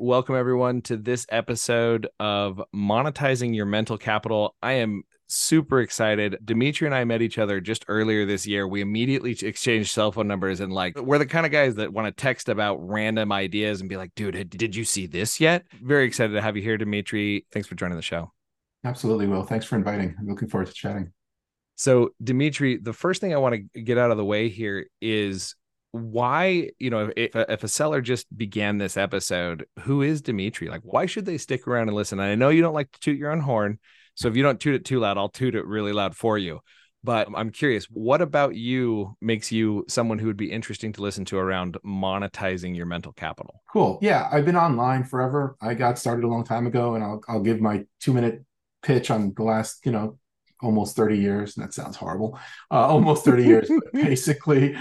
Welcome, everyone, to this episode of Monetizing Your Mental Capital. I am super excited. Dimitri and I met each other just earlier this year. We immediately exchanged cell phone numbers and like we're the kind of guys that want to text about random ideas and be like, dude, did you see this yet? Very excited to have you here, Dimitri. Thanks for joining the show. Absolutely, Will. Thanks for inviting. I'm looking forward to chatting. So, Dimitri, the first thing I want to get out of the way here is why you know if, if a seller just began this episode who is dimitri? Like why should they stick around and listen? And i know you don't like to toot your own horn so if you don't toot it too loud i'll toot it really loud for you. But i'm curious what about you makes you someone who would be interesting to listen to around monetizing your mental capital? Cool. Yeah i've been online forever. I got started a long time ago and i'll, I'll give my two minute pitch on the last you know almost 30 years. And that sounds horrible. Uh, almost 30 years basically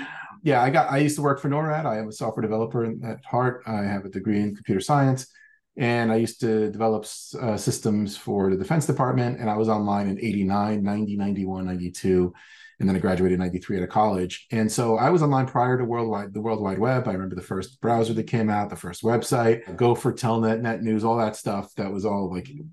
yeah, I got. I used to work for NORAD. I am a software developer at heart. I have a degree in computer science, and I used to develop uh, systems for the Defense Department. And I was online in 89, 90, 91, 92, and then I graduated in 93 out of college. And so I was online prior to worldwide the World Wide Web. I remember the first browser that came out, the first website, Gopher, Telnet, Net News, all that stuff. That was all like you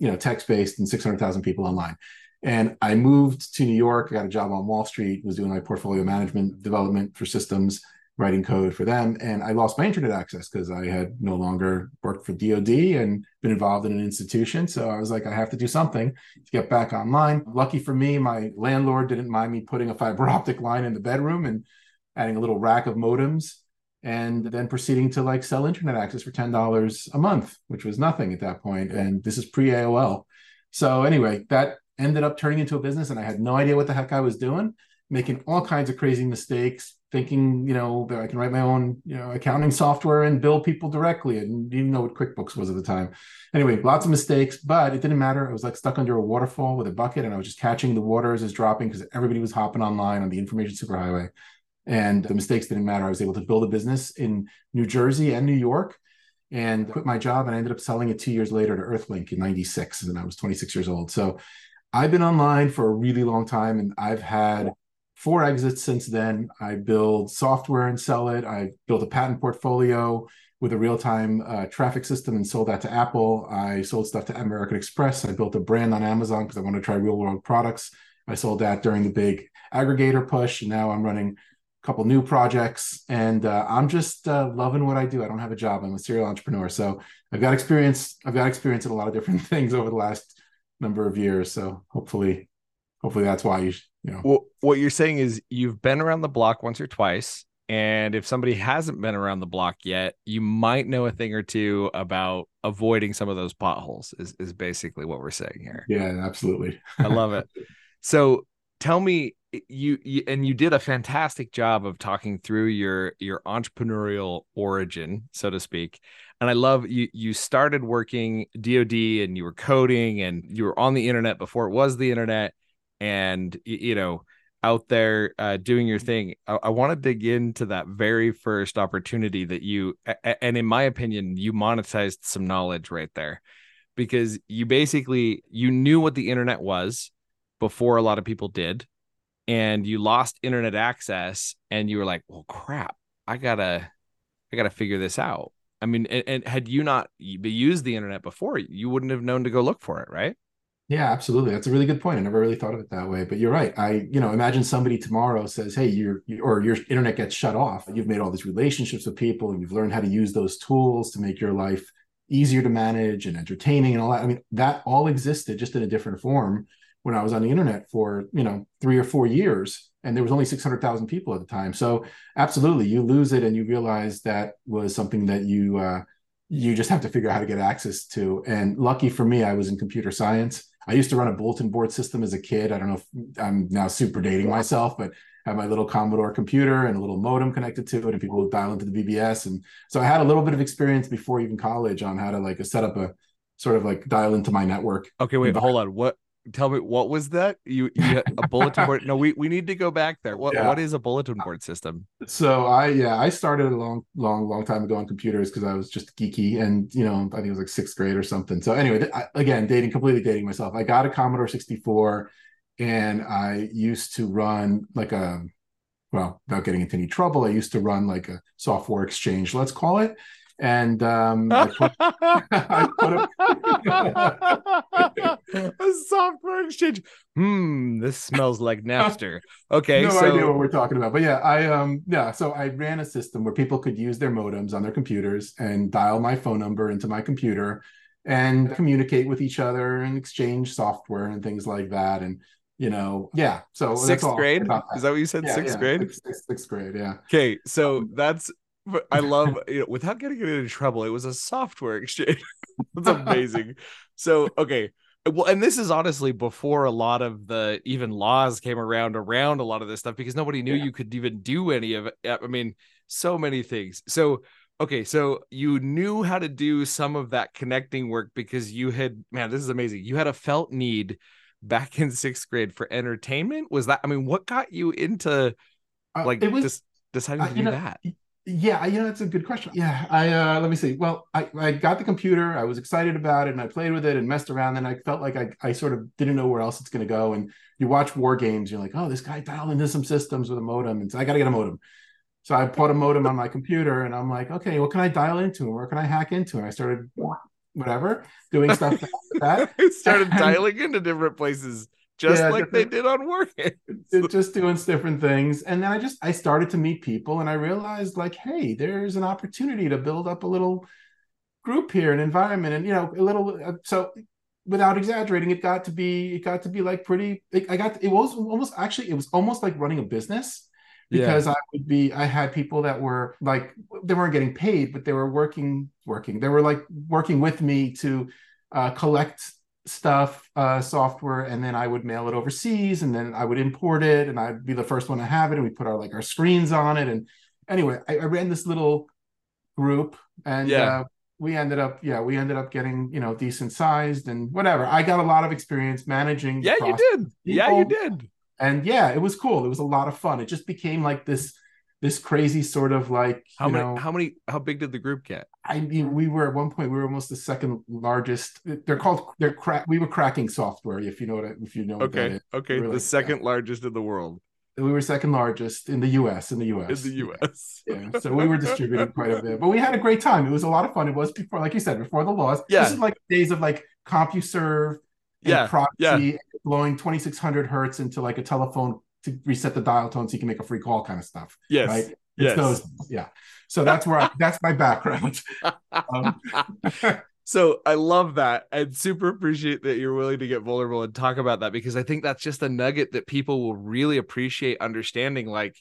know text based and 600,000 people online. And I moved to New York. I got a job on Wall Street, was doing my portfolio management development for systems, writing code for them. And I lost my internet access because I had no longer worked for DoD and been involved in an institution. So I was like, I have to do something to get back online. Lucky for me, my landlord didn't mind me putting a fiber optic line in the bedroom and adding a little rack of modems and then proceeding to like sell internet access for $10 a month, which was nothing at that point. And this is pre AOL. So anyway, that ended up turning into a business and I had no idea what the heck I was doing, making all kinds of crazy mistakes, thinking, you know, that I can write my own, you know, accounting software and bill people directly. and didn't even know what QuickBooks was at the time. Anyway, lots of mistakes, but it didn't matter. I was like stuck under a waterfall with a bucket and I was just catching the water as it's dropping because everybody was hopping online on the information superhighway. And the mistakes didn't matter. I was able to build a business in New Jersey and New York and quit my job and I ended up selling it two years later to Earthlink in 96 and I was 26 years old. So I've been online for a really long time and I've had four exits since then. I build software and sell it. I built a patent portfolio with a real-time uh, traffic system and sold that to Apple. I sold stuff to American Express. I built a brand on Amazon because I wanted to try real-world products. I sold that during the big aggregator push. And now I'm running a couple new projects and uh, I'm just uh, loving what I do. I don't have a job. I'm a serial entrepreneur. So I've got experience. I've got experience in a lot of different things over the last number of years. So hopefully, hopefully that's why you you know. Well, what you're saying is you've been around the block once or twice, and if somebody hasn't been around the block yet, you might know a thing or two about avoiding some of those potholes. Is is basically what we're saying here. Yeah, absolutely. I love it. So tell me you, you, and you did a fantastic job of talking through your your entrepreneurial origin so to speak and I love you. You started working DoD and you were coding and you were on the internet before it was the internet, and you know out there uh, doing your thing. I, I want to dig into that very first opportunity that you, and in my opinion, you monetized some knowledge right there, because you basically you knew what the internet was before a lot of people did, and you lost internet access, and you were like, "Well, crap, I gotta, I gotta figure this out." I mean, and, and had you not used the internet before, you wouldn't have known to go look for it, right? Yeah, absolutely. That's a really good point. I never really thought of it that way, but you're right. I, you know, imagine somebody tomorrow says, "Hey, your or your internet gets shut off. You've made all these relationships with people, and you've learned how to use those tools to make your life easier to manage and entertaining and all that." I mean, that all existed just in a different form when I was on the internet for you know three or four years and there was only 600,000 people at the time. So absolutely, you lose it and you realize that was something that you uh, you just have to figure out how to get access to. And lucky for me, I was in computer science. I used to run a bulletin board system as a kid. I don't know if I'm now super dating myself, but I had my little Commodore computer and a little modem connected to it, and people would dial into the BBS. And so I had a little bit of experience before even college on how to like set up a sort of like dial into my network. Okay, wait, hold on. What tell me what was that? You, you a bulletin board? No we, we need to go back there. What yeah. what is a bulletin board system? So i yeah i started a long long long time ago on computers because i was just geeky and you know i think it was like sixth grade or something. So anyway I, again dating completely dating myself. I got a commodore 64 and i used to run like a well without getting into any trouble i used to run like a software exchange let's call it and um, I put, I put a... a software exchange. Hmm, this smells like Napster. Okay, no so... idea what we're talking about, but yeah, I um yeah, so I ran a system where people could use their modems on their computers and dial my phone number into my computer and communicate with each other and exchange software and things like that and you know yeah so sixth grade is that what you said yeah, sixth yeah. grade sixth, sixth, grade yeah okay so um, that's I love you know without getting into trouble it was a software exchange. That's amazing. So okay. Well and this is honestly before a lot of the even laws came around around a lot of this stuff because nobody knew yeah. you could even do any of it. I mean so many things. So okay so you knew how to do some of that connecting work because you had man this is amazing. You had a felt need back in sixth grade for entertainment? Was that i mean what got you into uh, like uh, was, just deciding to do know, that yeah you know that's a good question yeah i uh let me see well i i got the computer i was excited about it and i played with it and messed around and i felt like i, I sort of didn't know where else it's going to go and you watch war games you're like oh this guy dialed into some systems with a modem and so i got to get a modem so I put a modem on my computer and I'm like, okay, what can I dial into? and Where can I hack into? And I started whatever doing stuff like that. Started and, dialing into different places just yeah, like they did on War just doing different things. And then I just I started to meet people and I realized like, hey, there's an opportunity to build up a little group here, an environment, and you know, a little uh, so without exaggerating, it got to be it got to be like pretty. It, I got it was almost actually it was almost like running a business because yeah. I would be I had people that were like they weren't getting paid, but they were working working. They were like working with me to uh, collect stuff, uh, software, and then I would mail it overseas, and then I would import it, and I'd be the first one to have it, and we put our like our screens on it, and anyway, I, I ran this little group, and yeah. Uh, we ended up yeah we ended up getting you know decent sized and whatever i got a lot of experience managing yeah you did people. yeah you did and yeah, it was cool. It was a lot of fun. It just became like this this crazy sort of like how many know, how many how big did the group get? I mean we were at one point we were almost the second largest they're called they're crack we were cracking software if you know what if you know okay okay we the like, second yeah. largest in the world. We were second largest in the us in the us in the us yeah so we were distributed quite a bit but we had a great time. It was a lot of fun. It was before like you said before the laws. Yeah. This is like days of like compuserve yeah, proxy yeah. blowing 2600 hertz into like a telephone to reset the dial tone so you can make a free call kind of stuff. Yes. Right. It's yes. Those, yeah. So that's where I, that's my background. Um, so I love that and super appreciate that you're willing to get vulnerable and talk about that because I think that's just a nugget that people will really appreciate understanding. Like,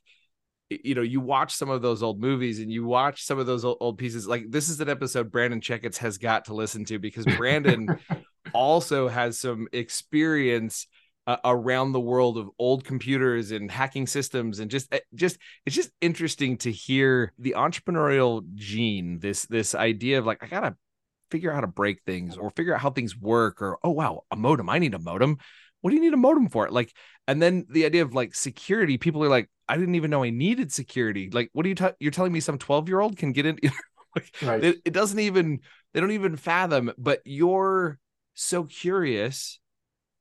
you know, you watch some of those old movies and you watch some of those old, old pieces. Like, this is an episode Brandon Checketts has got to listen to because Brandon also has some experience uh, around the world of old computers and hacking systems and just eh, just it's just interesting to hear the entrepreneurial gene this this idea of like i gotta figure out how to break things or figure out how things work or oh wow a modem i need a modem. What do you need a modem for? Like and then the idea of like security people are like i didn't even know i needed security. Like what are you t- you're telling me some 12 year old can get in like, right. it, it doesn't even they don't even fathom but you're so curious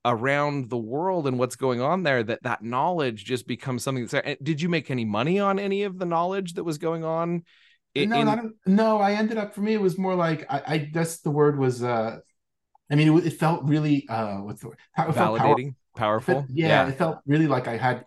around the world and what's going on there that that knowledge just becomes something that's there. Did you make any money on any of the knowledge that was going on? In, no, not, no. I ended up for me. It was more like I, I guess the word was. uh I mean, it, it felt really uh what's the word? It validating, powerful. It felt, yeah, yeah, it felt really like I had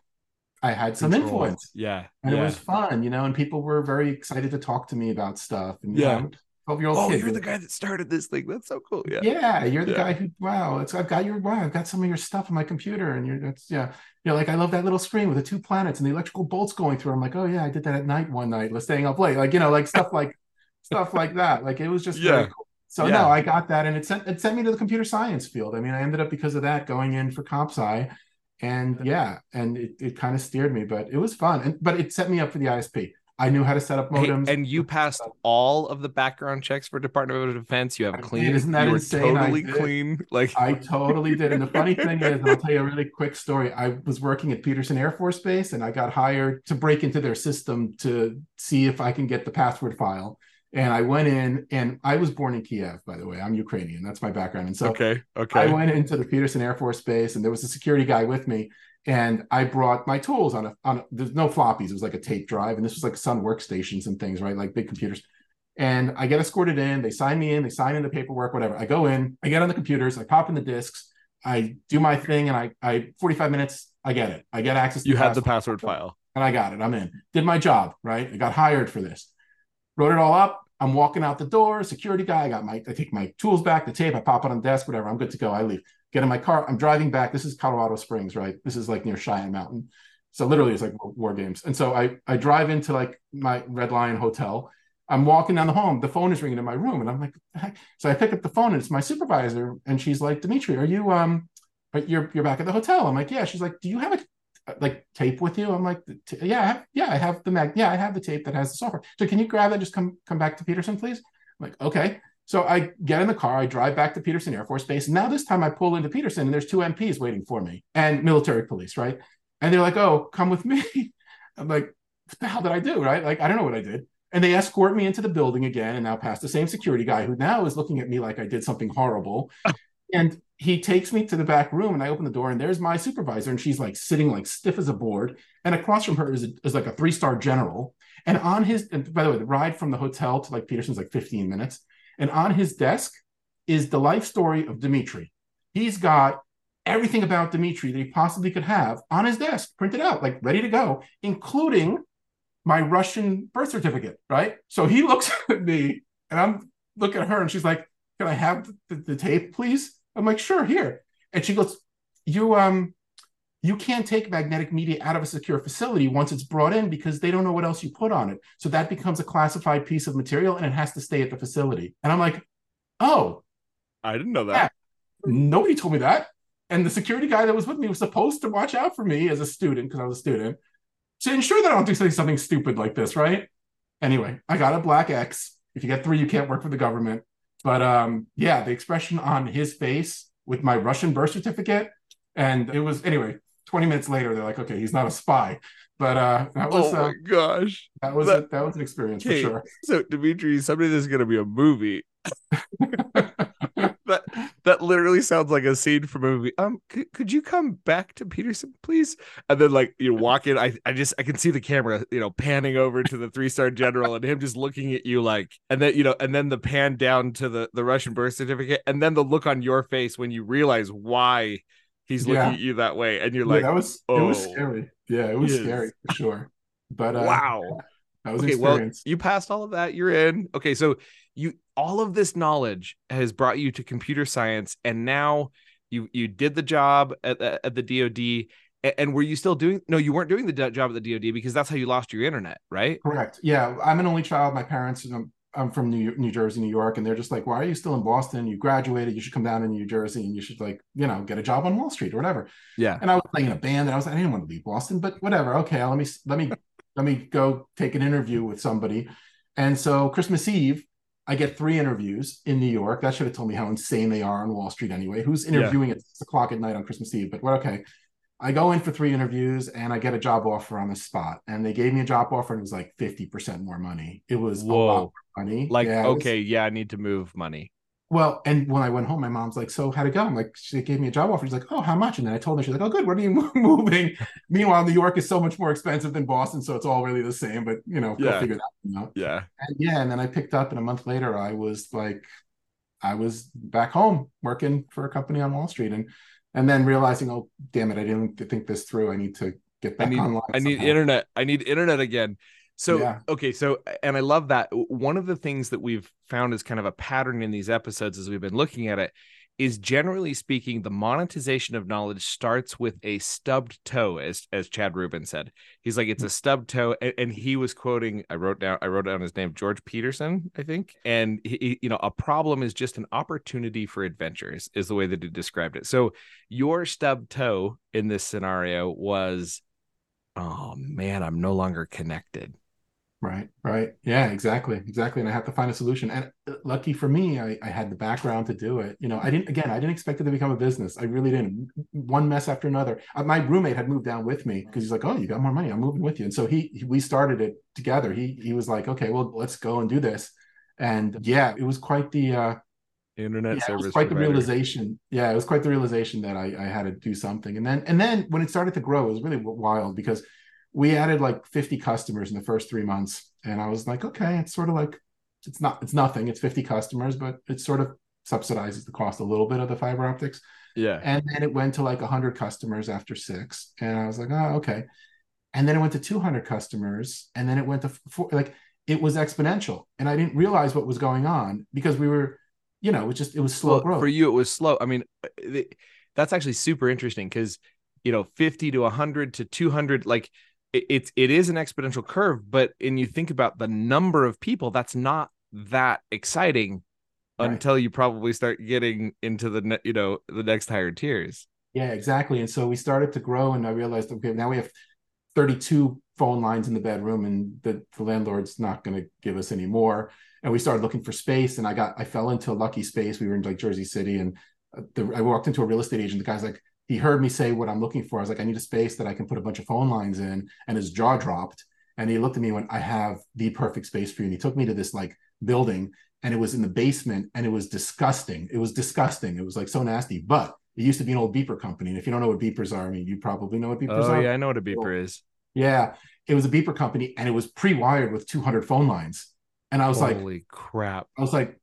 I had some Control. influence. Yeah. And yeah. it was fun, you know, and people were very excited to talk to me about stuff. And yeah. Know, 12 year old oh, kid. you're the guy that started this thing. That's so cool. Yeah. Yeah. You're the yeah. guy who, wow, it's, I've got your, wow, I've got some of your stuff on my computer. And you're, that's, yeah. You know, like I love that little screen with the two planets and the electrical bolts going through. I'm like, oh, yeah, I did that at night one night, let's staying up late. Like, you know, like stuff like, stuff like that. Like it was just, yeah. Cool. So yeah. no, I got that. And it sent, it sent me to the computer science field. I mean, I ended up because of that going in for comp sci and yeah, and it, it kind of steered me, but it was fun. And, but it set me up for the ISP. I knew how to set up modems. Hey, and you passed all of the background checks for Department of Defense. You have a clean. Isn't that you insane? Totally clean. Like I totally did. And the funny thing is, I'll tell you a really quick story. I was working at Peterson Air Force Base, and I got hired to break into their system to see if I can get the password file. And I went in, and I was born in Kiev, by the way. I'm Ukrainian. That's my background. And so, okay, okay. I went into the Peterson Air Force Base, and there was a security guy with me and I brought my tools on a on a, there's no floppies. It was like a tape drive, and this was like Sun workstations and things, right? Like big computers. And I get escorted in. They sign me in. They sign in the paperwork, whatever. I go in. I get on the computers. I pop in the discs. I do my thing, and I, I 45 minutes. I get it. I get access. to You had the password file, and I got it. I'm in. Did my job right. I got hired for this. Wrote it all up. I'm walking out the door. Security guy. I got my. I take my tools back, the tape. I pop it on the desk. Whatever. I'm good to go. I leave. Get in my car. I'm driving back. This is Colorado Springs, right? This is like near Cheyenne Mountain. So literally, it's like war games. And so I I drive into like my Red Lion hotel I'm walking down the home. The phone is ringing in my room, and I'm like, heck? so I pick up the phone, and it's my supervisor, and she's like, Dimitri, are you um, you're you're back at the hotel? I'm like, yeah. She's like, do you have a like tape with you? I'm like, yeah, I have, yeah, I have the mag, yeah, I have the tape that has the software. So can you grab that? Just come come back to Peterson, please. I'm like, okay. So I get in the car, I drive back to Peterson Air Force Base. Now this time I pull into Peterson, and there's two MPs waiting for me and military police, right? And they're like, oh, come with me. I'm like, what the hell did I do, right? Like, I don't know what I did. And they escort me into the building again and now past the same security guy who now is looking at me like I did something horrible. and he takes me to the back room and I open the door and there's my supervisor and she's like sitting like stiff as a board. And across from her is, a, is like a three star general. And on his, and by the way, the ride from the hotel to like Peterson's like 15 minutes. And on his desk is the life story of Dimitri. He's got everything about Dimitri that he possibly could have on his desk, printed out, like ready to go, including my Russian birth certificate, right? So he looks at me and I'm looking at her and she's like, Can I have the, the, tape, please? I'm like, sure, here. And she goes, You um you can't take magnetic media out of a secure facility once it's brought in because they don't know what else you put on it. So that becomes a classified piece of material and it has to stay at the facility. And I'm like, oh. I didn't know that. Yeah. Nobody told me that. And the security guy that was with me was supposed to watch out for me as a student because I was a student to ensure that I don't do something stupid like this, right? Anyway, I got a black X. If you get three, you can't work for the government. But um, yeah, the expression on his face with my Russian birth certificate, and it was anyway. Twenty minutes later, they're like, "Okay, he's not a spy." But uh, that was oh my uh, gosh, that was that, a, that was an experience for sure. So Dimitri, someday there's going to be a movie that that literally sounds like a scene from a movie. Um, could, could you come back to Peterson, please? And then like you walk in, I I just I can see the camera, you know, panning over to the three star general and him just looking at you like, and then you know, and then the pan down to the the Russian birth certificate, and then the look on your face when you realize why he's looking yeah. at you that way, and you're like, yeah, that was oh, it was oh, scary. Yeah, it was scary for sure. But uh, wow. That was okay, experience. well, you passed all of that. You're in. Okay, so you all of this knowledge has brought you to computer science and now you you did the job at, at the DoD and were you still doing no you weren't doing the job at the DoD because that's how you lost your internet right correct yeah I'm an only child my parents I'm, from New, New Jersey New York and they're just like why are you still in Boston you graduated you should come down to New Jersey and you should like you know get a job on Wall Street or whatever yeah and I was playing in a band and I was like, I didn't want to leave Boston but whatever okay let me let me let me go take an interview with somebody and so Christmas Eve I get three interviews in New York. That should have told me how insane they are on Wall Street anyway. Who's interviewing yeah. at six o'clock at night on Christmas Eve? But well, okay. I go in for three interviews and I get a job offer on the spot. And they gave me a job offer and it was like 50% more money. It was Whoa. a lot more money. Like, yeah, okay, was, yeah, I need to move money. Well, and when I went home, my mom's like, "So how'd it go?" I'm like, "She gave me a job offer." She's like, "Oh, how much?" And then I told her, she's like, "Oh, good. When are you moving?" Meanwhile, New York is so much more expensive than Boston, so it's all really the same. But you know, yeah. figure that out. Yeah, and yeah. And then I picked up, and a month later, I was like, I was back home working for a company on Wall Street, and and then realizing, oh, damn it, I didn't think this through. I need to get back I need, online. I need internet. I need internet again. So yeah. okay, so and I love that. One of the things that we've found is kind of a pattern in these episodes as we've been looking at it is generally speaking the monetization of knowledge starts with a stubbed toe as as Chad Rubin said. He's like it's a hmm. stubbed toe and, and he was quoting I wrote down I wrote down his name George Peterson, I think. And he, you know, a problem is just an opportunity for adventures is the way that he described it. So your stubbed toe in this scenario was oh man, I'm no longer connected Right, right. Yeah, exactly. Exactly. And I have to find a solution. And uh, lucky for me, I, I had the background to do it. You know, I didn't, again, I didn't expect it to become a business. I really didn't. One mess after another. Uh, my roommate had moved down with me because he's like, oh, you got more money. I'm moving with you. And so he, he, we started it together. He, he was like, okay, well, let's go and do this. And yeah, it was quite the, uh, internet yeah, service. It was quite provider. the realization. Yeah, it was quite the realization that I, I had to do something. And then, and then when it started to grow, it was really wild because we added like 50 customers in the first three months. And I was like, okay, it's sort of like it's not it's nothing. It's 50 customers, but it sort of subsidizes the cost a little bit of the fiber optics. Yeah. And then it went to like 100 customers after six. And I was like, oh, okay. And then it went to 200 customers. And then it went to four, like, it was exponential. And I didn't realize what was going on because we were, you know, it was just, it was slow well, growth. For you, it was slow. I mean, that's actually super interesting because, you know, 50 to 100 to 200, like, it, it's it is an exponential curve, but and you think about the number of people, that's not that exciting right. until you probably start getting into the you know the next higher tiers. Yeah, exactly. And so we started to grow, and I realized okay, now we have 32 phone lines in the bedroom, and the, the landlord's not going to give us any more. And we started looking for space, and I got I fell into a lucky space. We were in like Jersey City, and uh, the, I walked into a real estate agent. The guy's like, he heard me say what I'm looking for. I was like, I need a space that I can put a bunch of phone lines in, and his jaw dropped. And he looked at me and went, I have the perfect space for you. And he took me to this like building and it was in the basement and it was disgusting. It was disgusting. It was like so nasty, but it used to be an old beeper company. And if you don't know what beepers are, I mean, you probably know what beepers oh, are. yeah, I know what a beeper is. Yeah, it was a beeper company and it was pre-wired with 200 phone lines. And I was Holy like, "Holy crap!" I was like,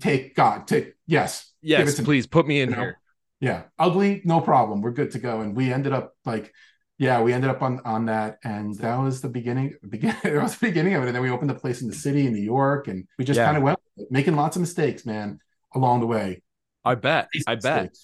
"Take God, take yes, yes, please me. put me in you here." Know? Yeah, ugly, no problem. We're good to go. And we ended up like yeah, we ended up on on that, and that was the beginning. Begin, it was the beginning of it, and then we opened a place in the city in New York, and we just yeah. kind of went making lots of mistakes, man, along the way. I bet. I bet.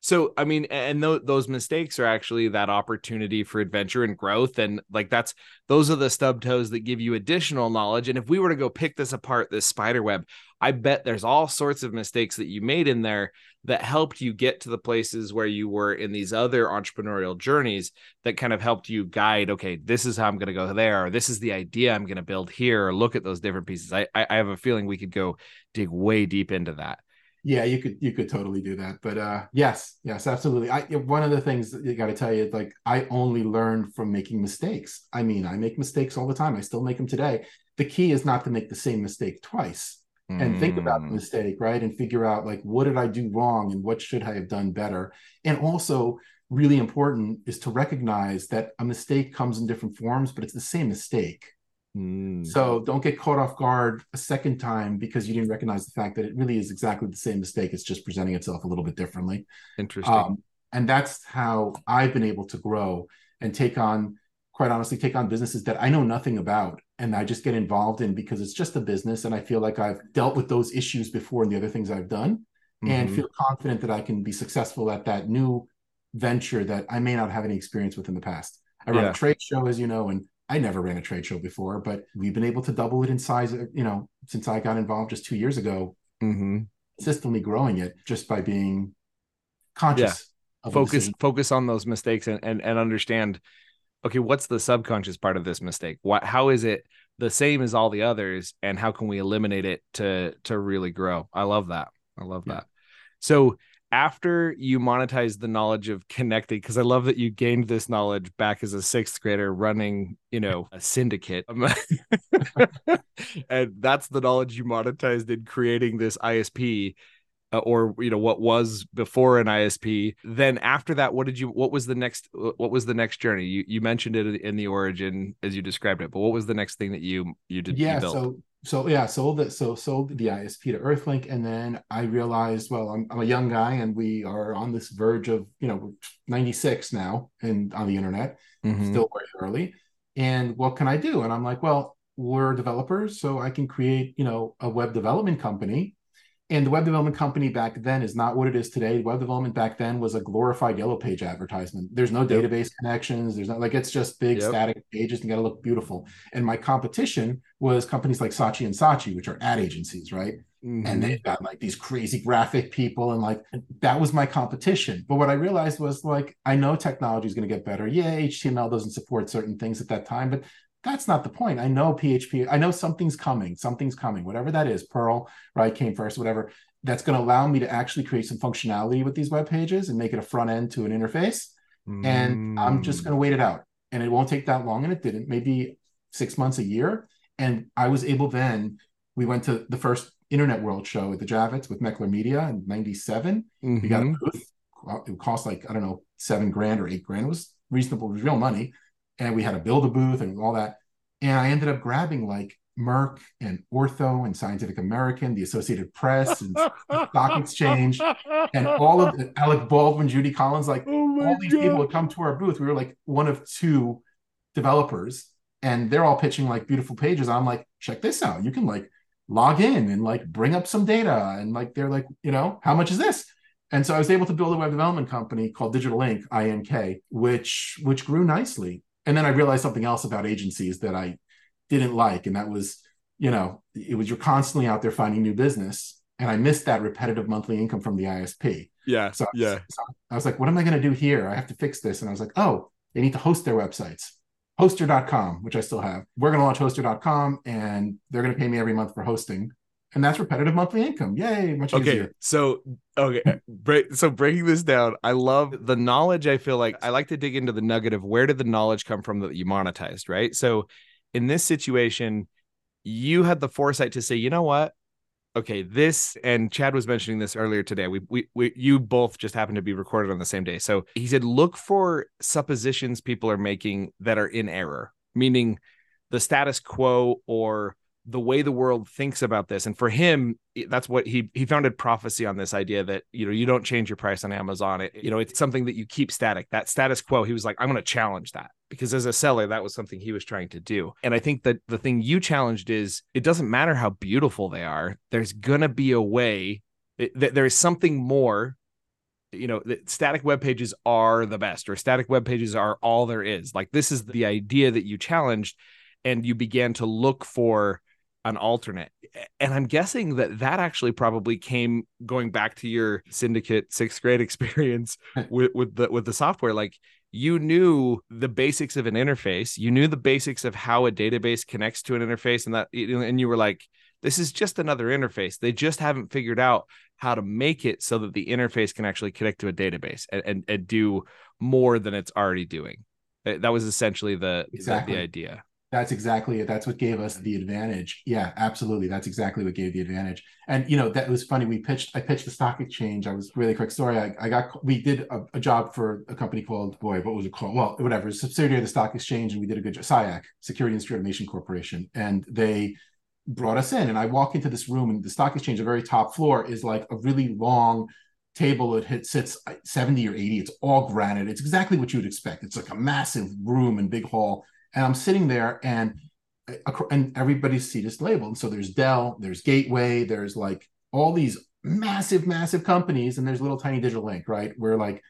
So, I mean, and th- those mistakes are actually that opportunity for adventure and growth. And like that's those are the stub toes that give you additional knowledge. And if we were to go pick this apart, this spider web, I bet there's all sorts of mistakes that you made in there that helped you get to the places where you were in these other entrepreneurial journeys that kind of helped you guide, okay, this is how I'm going to go there, or this is the idea I'm going to build here, or look at those different pieces. I, I have a feeling we could go dig way deep into that. Yeah you could you could totally do that. But uh yes yes absolutely. I one of the things that you got to tell you like i only learn from making mistakes. I mean i make mistakes all the time. I still make them today. The key is not to make the same mistake twice. And think about the mm. mistake right and figure out like what did i do wrong and what should i have done better and also really important is to recognize that a mistake comes in different forms but it's the same mistake Mm. So don't get caught off guard a second time because you didn't recognize the fact that it really is exactly the same mistake. It's just presenting itself a little bit differently. Interesting. Um, and that's how I've been able to grow and take on, quite honestly, take on businesses that I know nothing about and I just get involved in because it's just a business. And I feel like I've dealt with those issues before and the other things I've done mm-hmm. and feel confident that I can be successful at that new venture that I may not have any experience with in the past. I run yeah. a trade show, as you know, and I never ran a trade show before, but we've been able to double it in size, you know, since I got involved just two years ago, mm-hmm. consistently growing it just by being conscious. Yeah. Focus, focus on those mistakes and, and, and understand, okay, what's the subconscious part of this mistake? What, how is it the same as all the others? And how can we eliminate it to, to really grow? I love that. I love yeah. that. So after you monetize the knowledge of connecting because i love that you gained this knowledge back as a sixth grader running you know a syndicate um, and that's the knowledge you monetized in creating this isp or you know what was before an isp then after that what did you what was the next what was the next journey you you mentioned it in the origin as you described it but what was the next thing that you you did yeah you so so yeah, sold it. So sold the ISP to Earthlink, and then I realized, well, I'm, I'm a young guy, and we are on this verge of, you know, 96 now, and on the internet, mm-hmm. still very early. And what can I do? And I'm like, well, we're developers, so I can create, you know, a web development company and the web development company back then is not what it is today. Web development back then was a glorified yellow page advertisement. There's no yep. database connections. There's not like it's just big yep. static pages and got to look beautiful. And my competition was companies like Saatchi and Saatchi, which are ad agencies, right? Mm-hmm. And they've got like these crazy graphic people, and like that was my competition. But what I realized was like, I know technology is going to get better. Yeah, HTML doesn't support certain things at that time, but that's not the point. I know PHP, I know something's coming, something's coming, whatever that is, Perl, right, came first, whatever. That's going to allow me to actually create some functionality with these web pages and make it a front end to an interface. Mm. And I'm just going to wait it out. And it won't take that long. And it didn't, maybe six months, a year. And I was able then, we went to the first Internet World show at the Javits with Meckler Media in 97. Mm-hmm. We got a mm-hmm. booth. It cost like, I don't know, seven grand or eight grand. It was reasonable, it was real money and we had to build a booth and all that. And I ended up grabbing like Merck and Ortho and Scientific American, the Associated Press, and Stock Exchange, and all of the, Alec Baldwin, Judy Collins, like oh all these God. people would come to our booth. We were like one of two developers, and they're all pitching like beautiful pages. I'm like, check this out. You can like log in and like bring up some data. And like they're like, you know, how much is this? And so I was able to build a web development company called Digital Ink, INK, which which grew nicely. And then I realized something else about agencies that I didn't like, and that was, you know, it was you're constantly out there finding new business, and I missed that repetitive monthly income from the ISP. Yeah. So yeah. So I was like, what am I going to do here? I have to fix this, and I was like, oh, they need to host their websites. Hoster.com, which I still have. We're going to launch Hoster.com, and they're going to pay me every month for hosting and that's repetitive monthly income. Yay, much okay, easier. So okay, break, so breaking this down, I love the knowledge. I feel like I like to dig into the nugget of where did the knowledge come from that you monetized, right? So in this situation, you had the foresight to say, you know what? Okay, this and Chad was mentioning this earlier today. We, we, we you both just happened to be recorded on the same day. So he said, look for suppositions people are making that are in error, meaning the status quo or the way the world thinks about this. And for him that's what he he founded Profasee on this idea that you know you don't change your price on amazon. It, you know it's something that you keep static. That status quo he was like i'm going to challenge that. Because as a seller that was something he was trying to do. And i think that the thing you challenged is it doesn't matter how beautiful they are there's going to be a way that there is something more you know static web pages are the best or static web pages are all there is. Like this is the idea that you challenged and you began to look for an alternate. And i'm guessing that that actually probably came going back to your syndicate sixth grade experience with, with the with the software. Like you knew the basics of an interface. You knew the basics of how a database connects to an interface and that and you were like this is just another interface. They just haven't figured out how to make it so that the interface can actually connect to a database and, and, and do more than it's already doing. Eh, that was essentially the, exactly. the, the idea that's exactly it. That's what gave us the advantage. Yeah, absolutely. That's exactly what gave the advantage. And you know, that was funny. We pitched. I pitched the stock exchange. I was really quick story. I, I got. We did a, a, job for a company called boy. What was it called? Well, whatever. Subsidiary of the stock exchange, and we did a good job. SIAC, Security Industry Automation Corporation, and they brought us in. And I walk into this room, and the stock exchange, the very top floor, is like a really long table it hit, sits 70 or 80 it's all granite it's exactly what you would expect it's like a massive room and big hall and I'm sitting there and and everybody's seat is labeled. And so there's Dell, there's Gateway, there's like all these massive, massive companies, and there's little tiny digital ink, right? We're like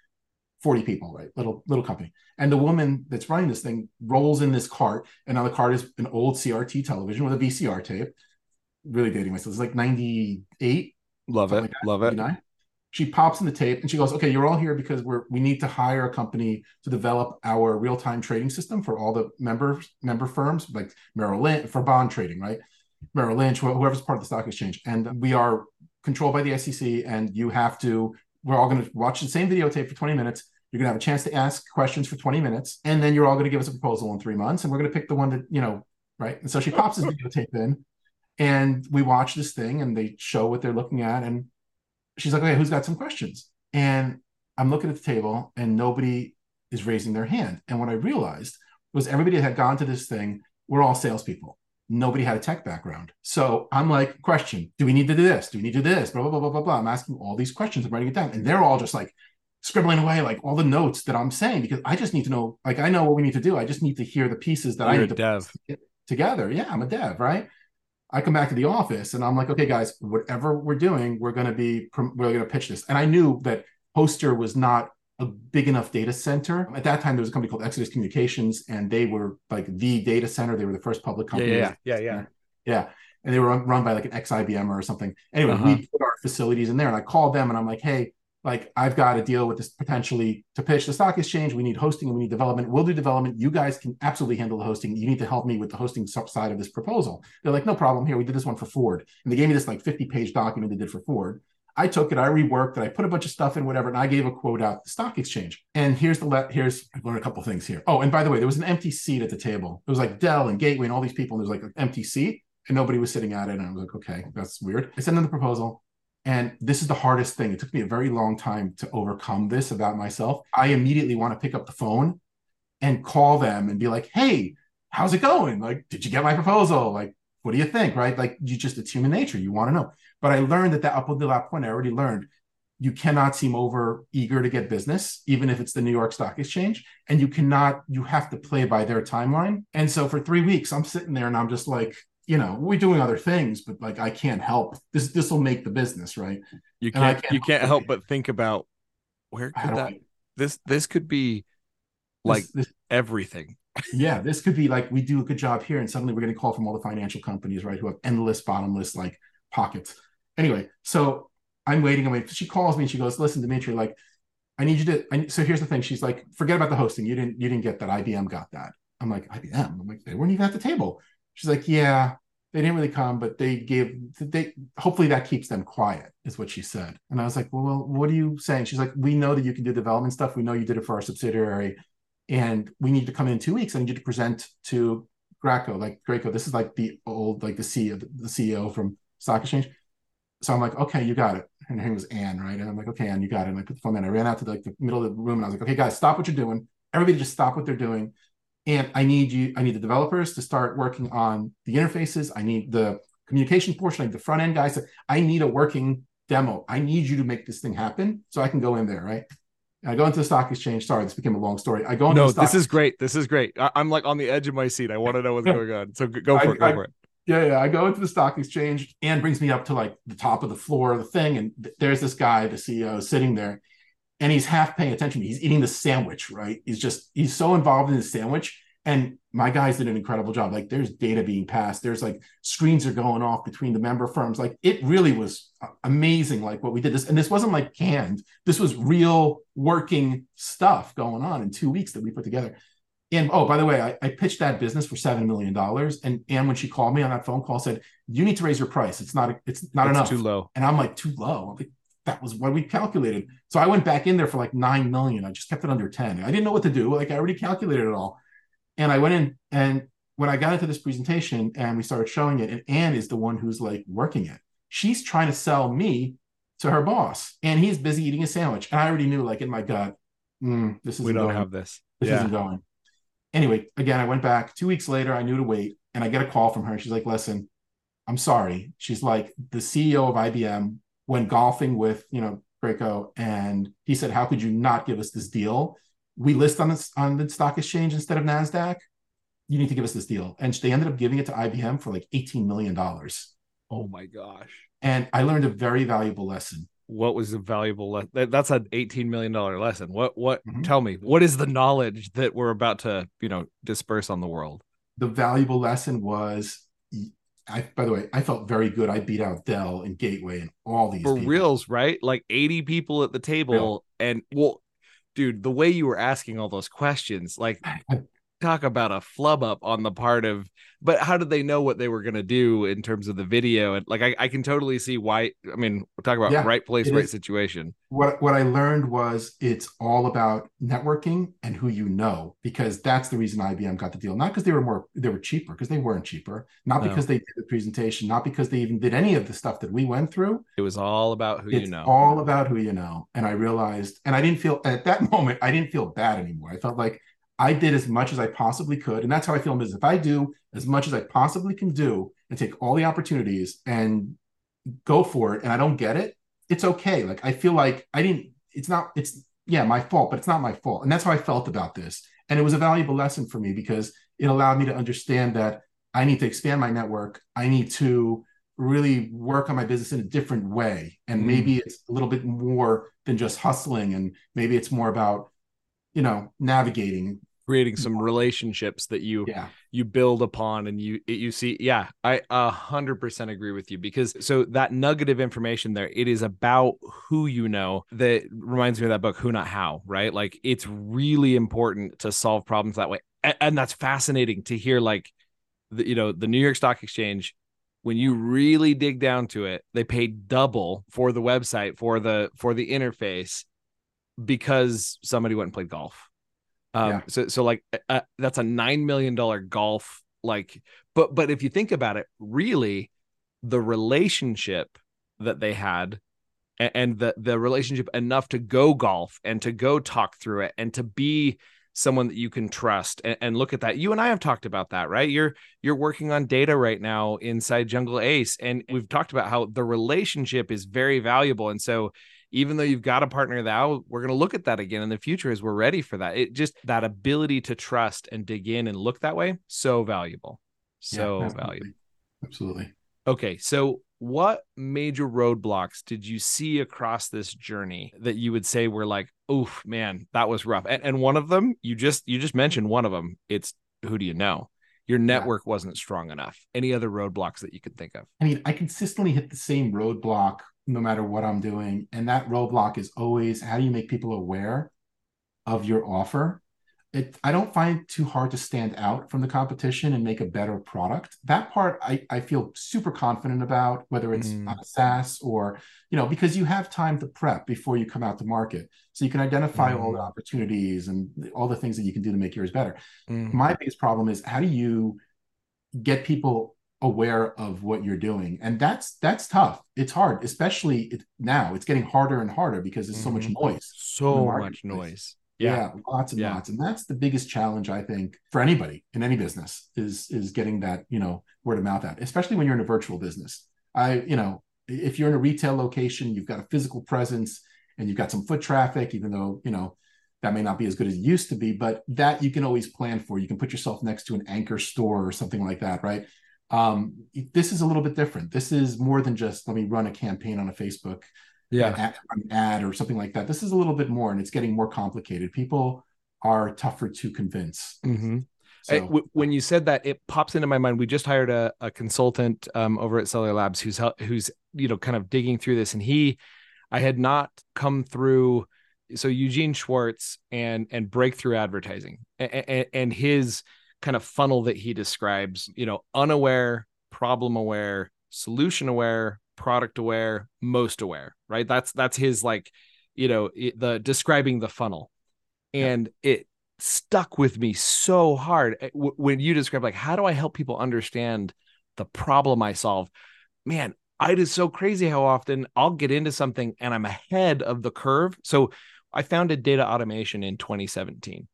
40 people, right? Little little company. And the woman that's running this thing rolls in this cart, and on the cart is an old CRT television with a VCR tape. Really dating myself. It's like 98. Love it. Like Love it she pops in the tape and she goes, "Okay, you're all here because we're we need to hire a company to develop our real time trading system for all the member member firms like Merrill Lynch for bond trading, right? Merrill Lynch, whoever's part of the stock exchange, and we are controlled by the SEC, and you have to. We're all going to watch the same videotape for 20 minutes. You're going to have a chance to ask questions for 20 minutes, and then you're all going to give us a proposal in three months, and we're going to pick the one that you know, right? And so she pops this videotape in, and we watch this thing, and they show what they're looking at, and she's like, okay, who's got some questions? And I'm looking at the table and nobody is raising their hand. And what I realized was everybody had gone to this thing, we're all salespeople. Nobody had a tech background. So I'm like, question, do we need to do this? Do we need to do this? Blah, blah, blah, blah, blah, blah. I'm asking all these questions, I'm writing it down. And they're all just like scribbling away like all the notes that I'm saying because I just need to know, like I know what we need to do. I just need to hear the pieces that You're I need to dev. together. Yeah, I'm a dev, right? I come back to the office and I'm like, okay, guys, whatever we're doing, we're going to be, we're going to pitch this. And I knew that Hoster was not a big enough data center. At that time, there was a company called Exodus Communications, and they were like the data center. They were the first public company. Yeah, yeah, yeah, yeah. Yeah. And they were run by like an ex IBM or something. Anyway, uh-huh. we put our facilities in there, and I called them, and I'm like, hey, like I've got to deal with this potentially to pitch the stock exchange. We need hosting and we need development. We'll do development. You guys can absolutely handle the hosting. You need to help me with the hosting side of this proposal. They're like, no problem. Here, we did this one for Ford. And they gave me this like 50 page document they did for Ford. I took it, I reworked it, I put a bunch of stuff in, whatever, and I gave a quote out the stock exchange. And here's the let here's I learned a couple things here. Oh, and by the way, there was an empty seat at the table. It was like Dell and Gateway and all these people, and there was like an empty seat, and nobody was sitting at it. And I was like, okay, that's weird. I sent them the proposal. And this is the hardest thing. It took me a very long time to overcome this about myself. I immediately want to pick up the phone and call them and be like, hey, how's it going? Like, did you get my proposal? Like, what do you think? Right? Like you just it's human nature. You want to know. But I learned that that up until that point, I already learned you cannot seem over eager to get business, even if it's the New York Stock Exchange. And you cannot, you have to play by their timeline. And so for three weeks, I'm sitting there and I'm just like, you know, we're doing other things, but like I can't help. This this will make the business, right? You can't, can't you can't help but think about where could that this this could be like this, this, everything. yeah, this could be like we do a good job here, and suddenly we're getting called from all the financial companies, right? Who have endless, bottomless like pockets. Anyway, so I'm waiting. I'm waiting. She calls me and she goes, "Listen, Dimitri, like, I need you to." I, so here's the thing. She's like, "Forget about the hosting. You didn't. You didn't get that. IBM got that." I'm like, "IBM." I'm like, "They weren't even at the table." She's like, "Yeah, they didn't really come, but they gave. They hopefully that keeps them quiet," is what she said. And I was like, "Well, what are you saying?" She's like, "We know that you can do development stuff. We know you did it for our subsidiary, and we need to come in two weeks. I need you to present to Grasso, like Grasso. This is like the old, like the CEO, the CEO from Stock Exchange." So I'm like, "Okay, you got it." And her name was Anne, right? And I'm like, okay, Anne, you got it. And I put the phone down. I ran out to like the middle of the room and I was like, okay, guys, stop what you're doing. Everybody just stop what they're doing. And I need you, I need the developers to start working on the interfaces. I need the communication portion, I need the front end guys. I need a working demo. I need you to make this thing happen so I can go in there, right? And I go into the stock exchange. Sorry, this became a long story. I go into no, this is great. This is great. I- am like on the edge of my seat. I want to know what's going on. So go for I, it. Go I, for it. Yeah, yeah. I go into the stock exchange. and brings me up to like the top of the floor of the thing, and th- there's this guy, the CEO, sitting there, and he's half paying attention. He's eating the sandwich, right? He's just he's so involved in the sandwich. And my guys did an incredible job. Like there's data being passed. There's like screens are going off between the member firms. Like it really was amazing. Like what we did this, and this wasn't like canned. This was real working stuff going on in two weeks that we put together. And oh, by the way, I, I pitched that business for seven million dollars. And and when she called me on that phone call, said, "You need to raise your price. It's not it's not it's enough. Too low." And I'm like, "Too low." I'm like, that was what we calculated. So I went back in there for like nine million. I just kept it under ten. I didn't know what to do. Like I already calculated it all. And I went in and when I got into this presentation and we started showing it, and Anne is the one who's like working it. She's trying to sell me to her boss, and he's busy eating a sandwich. And I already knew, like in my gut, mm, this is we don't going. have this. This yeah. isn't going anyway, again, I went back two weeks later. I knew to wait, and I get a call from her. She's like, "Listen, I'm sorry." She's like, "The CEO of IBM went golfing with you know Grasso, and he said, "How could you not give us this deal? We list on the on the stock exchange instead of Nasdaq. You need to give us this deal." And they ended up giving it to IBM for like 18 million dollars. Oh my gosh! And I learned a very valuable lesson what was a valuable le- that's an 18 million dollar lesson what what mm-hmm. tell me what is the knowledge that we're about to you know disperse on the world the valuable lesson was I, by the way, I felt very good. I beat out Dell and Gateway and all these for people. reals, right? Like 80 people at the table. Real. And well, dude, the way you were asking all those questions, like talk about a flub up on the part of but how did they know what they were going to do in terms of the video? And like I, I can totally see why i mean we'll talk about yeah, right place right is. situation. What what i learned was it's all about networking and who you know because that's the reason ibm got the deal. Not because they were more they were cheaper because they weren't cheaper not no. because they did the presentation not because they even did any of the stuff that we went through. It was all about who it's you know. all about who you know and i realized and i didn't feel at that moment i didn't feel bad anymore. I felt like I did as much as I possibly could. And that's how I feel in business. If I do as much as I possibly can do and take all the opportunities and go for it and I don't get it, it's okay. Like I feel like I didn't, it's not, it's yeah, my fault, but it's not my fault. And that's how I felt about this. And it was a valuable lesson for me because it allowed me to understand that I need to expand my network. I need to really work on my business in a different way. And mm. maybe it's a little bit more than just hustling. And maybe it's more about you know navigating. Creating some relationships that you yeah. you build upon and you you see. Yeah i a hundred percent agree with you because so that nugget of information there it is about who you know that reminds me of that book who not how right? Like it's really important to solve problems that way. And, and that's fascinating to hear like the, you know the new york stock exchange when you really dig down to it they paid double for the website for the for the interface because somebody went and played golf. Um, yeah. so so like uh, that's a nine million dollar golf like, but but if you think about it, really, the relationship that they had, and, and the the relationship enough to go golf and to go talk through it and to be someone that you can trust and, and, look at that you and i have talked about that right you're you're working on data right now inside jungle ace and we've talked about how the relationship is very valuable and so even though you've got a partner now we're going to look at that again in the future as we're ready for that. It just that ability to trust and dig in and look that way so valuable so yeah, absolutely. valuable. absolutely. Okay so what major roadblocks did you see across this journey that you would say were like oof man that was rough and, and one of them you just you just mentioned one of them it's who do you know? Your network yeah. wasn't strong enough. Any other roadblocks that you could think of? I mean i consistently hit the same roadblock no matter what i'm doing and that roadblock is always how do you make people aware of your offer it, I don't find it too hard to stand out from the competition and make a better product. That part I, I feel super confident about, whether it's mm. a SaaS or, you know, because you have time to prep before you come out to market. So you can identify mm. all the opportunities and all the things that you can do to make yours better. Mm. My biggest problem is how do you get people aware of what you're doing. And that's that's tough. It's hard especially it, now it's getting harder and harder because there's so much mm-hmm. noise so much noise. Yeah. yeah, lots and yeah. lots. And that's the biggest challenge i think for anybody in any business is is getting that you know word of mouth out especially when you're in a virtual business. I you know if you're in a retail location you've got a physical presence and you've got some foot traffic even though you know that may not be as good as it used to be but that you can always plan for. You can put yourself next to an anchor store or something like that right um, this is a little bit different this is more than just let me run a campaign on a facebook yeah an ad or something like that this is a little bit more and it's getting more complicated people are tougher to convince mm-hmm. So, w- when you said that, it pops into my mind. We just hired a, a consultant um, over at Seller Labs who's who's you know kind of digging through this, and he, I had not come through. So Eugene Schwartz and and breakthrough advertising and, and his kind of funnel that he describes. You know, unaware, problem aware, solution aware, product aware, most aware, right? That's that's his like, you know, the describing the funnel. And yeah. it stuck with me so hard eh, when you describe like how do I help people understand the problem I solve? Man, it is so crazy how often I'll get into something and I'm ahead of the curve. So I founded data automation in 2017.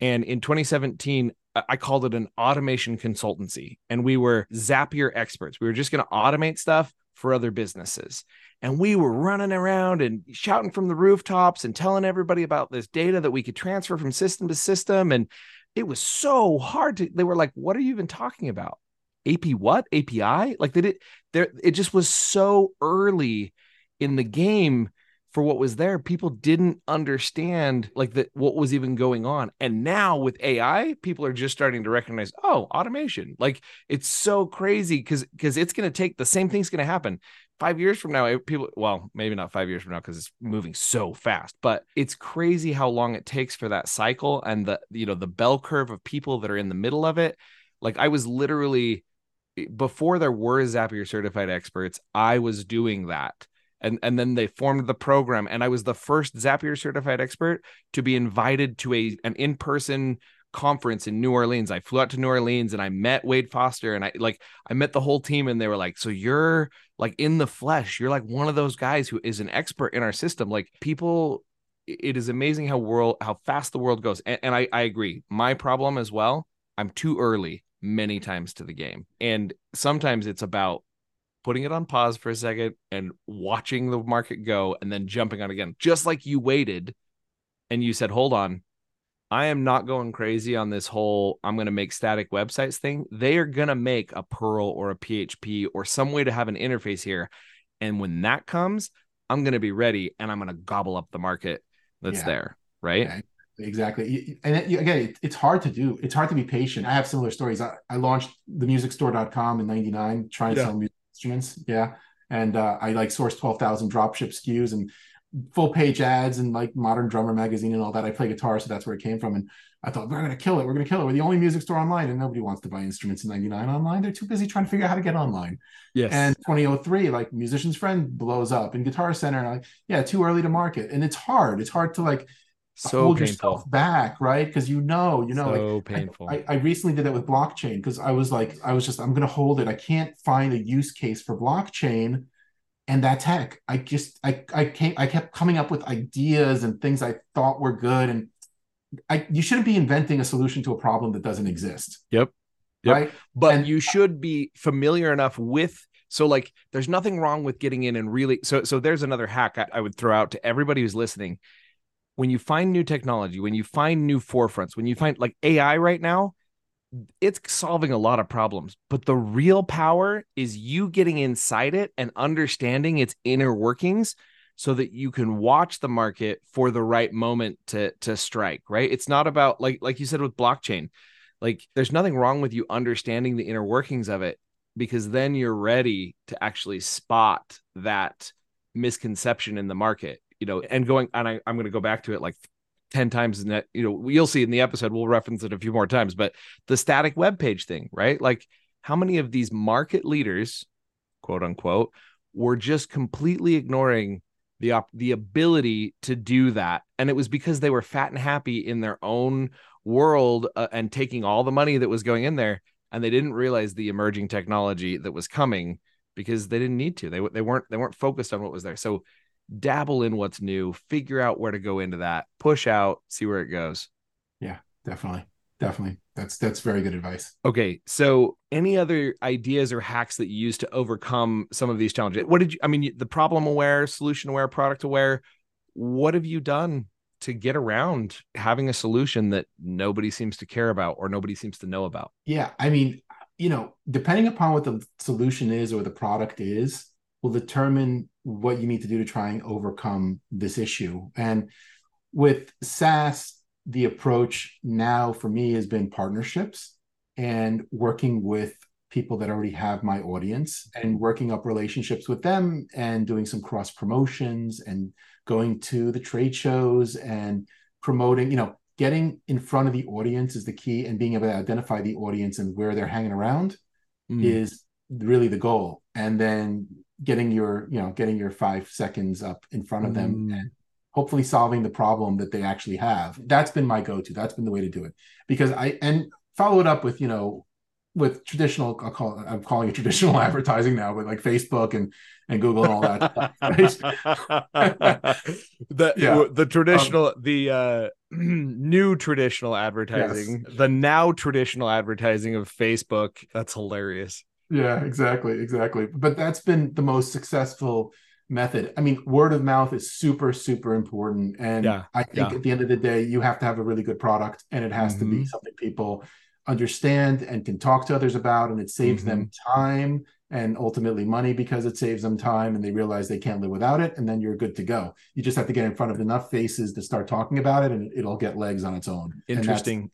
And in 2017, I called it an automation consultancy. And we were Zapier experts. We were just going to automate stuff for other businesses. And we were running around and shouting from the rooftops and telling everybody about this data that we could transfer from system to system. And it was so hard to, they were like, what are you even talking about? AP what? API? Like they did there, it just was so early in the game for what was there people didn't understand like that what was even going on. And now with ai people are just starting to recognize oh automation. Like it's so crazy because because it's going to take the same thing's going to happen. Five years from now people well maybe not five years from now because it's moving so fast but it's crazy how long it takes for that cycle and the you know the bell curve of people that are in the middle of it. Like i was literally eh, before there were zapier certified experts i was doing that and and then they formed the program. And i was the first zapier certified expert to be invited to a an in-person conference in new orleans. I flew out to new orleans and i met wade foster and i like i met the whole team and they were like so you're like in the flesh. You're like one of those guys who is an expert in our system. Like people it is amazing how world how fast the world goes. And, and i i agree. My problem as well i'm too early many times to the game. And sometimes it's about putting it on pause for a second and watching the market go and then jumping on again just like you waited and you said hold on. I am not going crazy on this whole i'm going to make static websites thing. They are going to make a perl or a php or some way to have an interface here. And when that comes i'm going to be ready and i'm going to gobble up the market that's yeah. there right? Yeah exactly. And again it's hard to do. It's hard to be patient. I have similar stories. I, I launched the musicstore.com in 99 trying to sell music instruments. Yeah. And uh, I like sourced 12,000 dropship SKUs and full page ads and like modern drummer magazine and all that. I play guitar, so that's where it came from. And I thought, we're going to kill it. We're going to kill it. We're the only music store online, and nobody wants to buy instruments in 99 online. They're too busy trying to figure out how to get online. Yes. And 2003, like Musician's Friend blows up and Guitar Center. And I'm like, yeah, too early to market. And it's hard. It's hard to like so hold painful. yourself back, right? Because you know, you know, so like painful. I, I, recently did that with blockchain because I was like, I was just, I'm going to hold it. I can't find a use case for blockchain, and that's heck. I just, I, I came, I kept coming up with ideas and things I thought were good, and I, you shouldn't be inventing a solution to a problem that doesn't exist. Yep. Yep. Right. But And- you should be familiar enough with so like there's nothing wrong with getting in and really so so there's another hack I, I would throw out to everybody who's listening. When you find new technology, when you find new forefronts, when you find like AI right now, it's solving a lot of problems. But the real power is you getting inside it and understanding its inner workings so that you can watch the market for the right moment to to strike, right? It's not about like like you said with blockchain like there's nothing wrong with you understanding the inner workings of it because then you're ready to actually spot that misconception in the market you know and going and I, i'm going to go back to it like 10 times in that you know you'll see in the episode we'll reference it a few more times but the static web page thing right? Like how many of these market leaders quote unquote were just completely ignoring the op- the ability to do that? And it was because they were fat and happy in their own world uh, and taking all the money that was going in there and they didn't realize the emerging technology that was coming because they didn't need to. They, they weren't they weren't focused on what was there. So dabble in what's new figure out where to go into that push out see where it goes Yeah, Definitely. Definitely. That's that's very good advice. okay so any other ideas or hacks that you use to overcome some of these challenges what did you i mean the problem aware solution aware product aware what have you done to get around having a solution that nobody seems to care about or nobody seems to know about Yeah. I mean, you know, depending upon what the solution is or the product is, will determine what you need to do to try and overcome this issue. And with SaaS, the approach now for me has been partnerships and working with people that already have my audience and working up relationships with them and doing some cross promotions and going to the trade shows and promoting, you know, getting in front of the audience is the key and being able to identify the audience and where they're hanging around Mm. is really the goal and then getting your you know getting your five seconds up in front of them Mm. and hopefully solving the problem that they actually have. That's been my go-to. That's been the way to do it. Because i and follow it up with you know with traditional i'll call i'm calling it traditional advertising now with like facebook and and google and all that the Yeah. the traditional the uh new traditional advertising the now traditional advertising of facebook that's hilarious Yeah, exactly, exactly. But that's been the most successful method. I mean, word of mouth is super, super important. And Yeah, I think yeah. at the end of the day, you have to have a really good product and it has to be Mhm. something people understand and can talk to others about. And it saves them Mm-hmm. time and ultimately money because it saves them time and they realize they can't live without it. And then you're good to go. You just have to get in front of enough faces to start talking about it and it'll get legs on its own. Interesting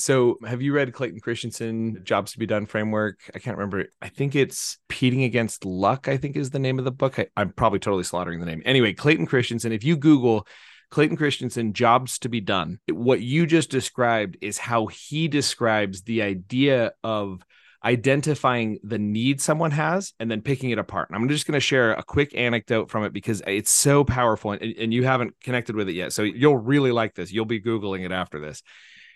so have you read clayton christensen jobs to be done framework i can't remember i think it's competing against luck i think is the name of the book I, i'm probably totally slaughtering the name anyway clayton christensen if you google clayton christensen jobs to be done what you just described is how he describes the idea of identifying the need someone has and then picking it apart. And I'm just going to share a quick anecdote from it because it's so powerful and, and you haven't connected with it yet. So you'll really like this. You'll be Googling it after this.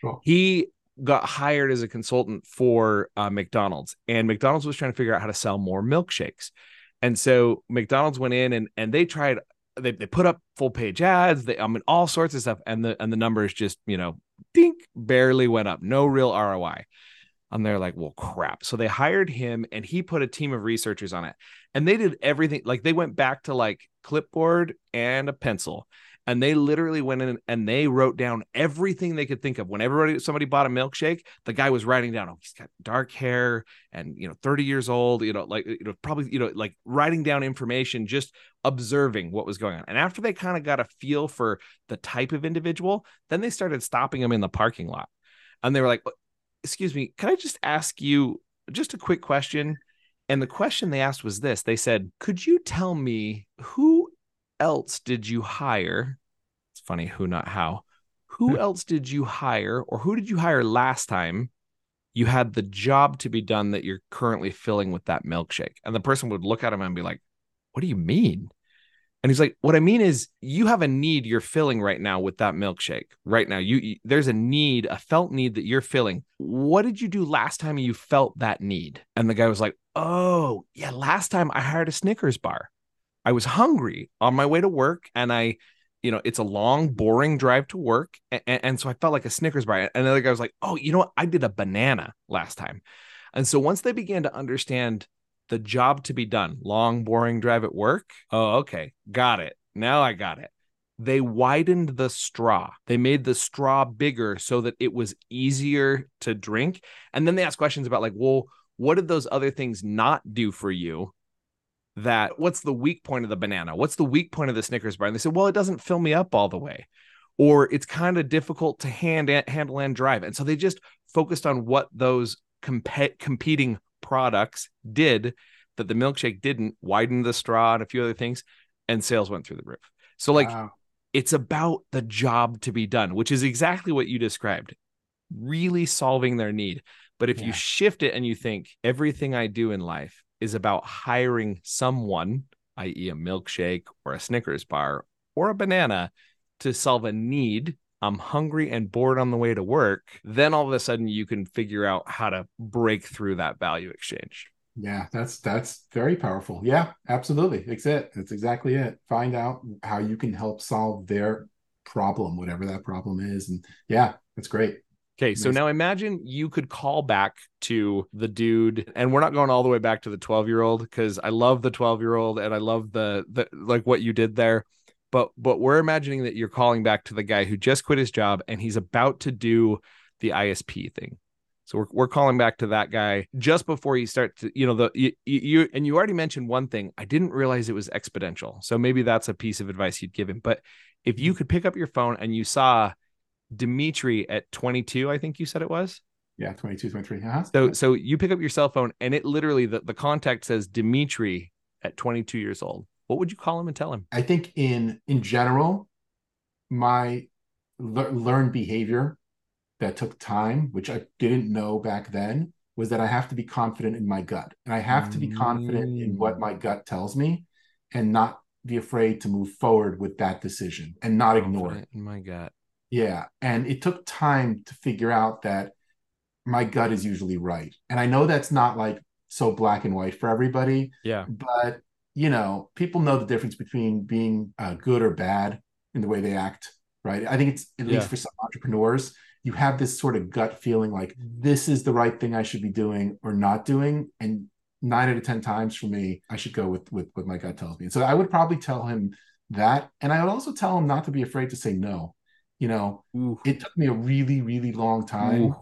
Cool. He got hired as a consultant for uh, McDonald's, and McDonald's was trying to figure out how to sell more milkshakes. And so McDonald's went in and and they tried they, they put up full page ads, they I mean all sorts of stuff, and the and the numbers just, you know, dink barely went up, no real ROI. And they're like, well, crap. So they hired him and he put a team of researchers on it. And they did everything like they went back to like clipboard and a pencil. And they literally went in and they wrote down everything they could think of. When everybody somebody bought a milkshake, the guy was writing down, oh, he's got dark hair and you know, 30 years old, you know, like you know, probably, you know, like writing down information, just observing what was going on. And after they kind of got a feel for the type of individual, then they started stopping him in the parking lot. And they were like, oh, excuse me, can I just ask you just a quick question? And the question they asked was this they said, Could you tell me who else did you hire? It's funny, who, not how. Who Hmm. else did you hire, or who did you hire last time you had the job to be done that you're currently filling with that milkshake? And the person would look at him and be like, What do you mean? And he's like, "What I mean is, you have a need you're filling right now with that milkshake. Right now, you, you there's a need, a felt need that you're filling. What did you do last time you felt that need?" And the guy was like, "Oh, yeah, last time I hired a Snickers bar. I was hungry on my way to work, and I, you know, it's a long, boring drive to work. And, and, so I felt like a Snickers bar. And the other guy was like, oh, you know what? I did a banana last time. And so once they began to understand the job to be done, long, boring drive at work, oh, okay, got it. Now I got it. They widened the straw. They made the straw bigger so that it was easier to drink. And then they asked questions about, like, well, what did those other things not do for you that what's the weak point of the banana? What's the weak point of the Snickers bar? And they said, well, it doesn't fill me up all the way, or it's kind of difficult to hand handle and drive. And so they just focused on what those comp- competing products did that the milkshake didn't, widen the straw and a few other things, and sales went through the roof. So like wow. it's about the job to be done, which is exactly what you described. Really solving their need. But if yeah. you shift it and you think everything I do in life is about hiring someone, i.e., a milkshake or a Snickers bar or a banana, to solve a need. I'm hungry and bored on the way to work. Then all of a sudden, you can figure out how to break through that value exchange. Yeah, that's that's very powerful. Yeah, absolutely. That's it. That's exactly it. Find out how you can help solve their problem, whatever that problem is. And yeah, that's great. Okay, so now imagine you could call back to the dude, and we're not going all the way back to the 12 year old because I love the 12 year old and I love the, the like what you did there. But but we're imagining that you're calling back to the guy who just quit his job and he's about to do the ISP thing. So we're, we're calling back to that guy just before you start to, you know, the you, you and you already mentioned one thing. I didn't realize it was exponential. So maybe that's a piece of advice you'd give him. But if you mm. could pick up your phone and you saw Dimitri at 22, I think you said it was. Yeah, 22, 23. Uh-huh. So so you pick up your cell phone and it literally the, the contact says Dimitri at 22 years old. What would you call him and tell him? I think in in general, my le- learned behavior that took time, which I didn't know back then, was that I have to be confident in my gut. And I have to be confident in what my gut tells me and not be afraid to move forward with that decision and not ignore it. In my gut. Yeah. And it took time to figure out that my gut is usually right. And I know that's not like so black and white for everybody. Yeah. But, you know, people know the difference between being uh, good or bad in the way they act, right? I think it's at yeah. least for some entrepreneurs, you have this sort of gut feeling like this is the right thing I should be doing or not doing. And nine out of 10 times for me, I should go with, with what my gut tells me. And so I would probably tell him that. And I would also tell him not to be afraid to say no you know, Ooh. it took me a really, really long time Ooh.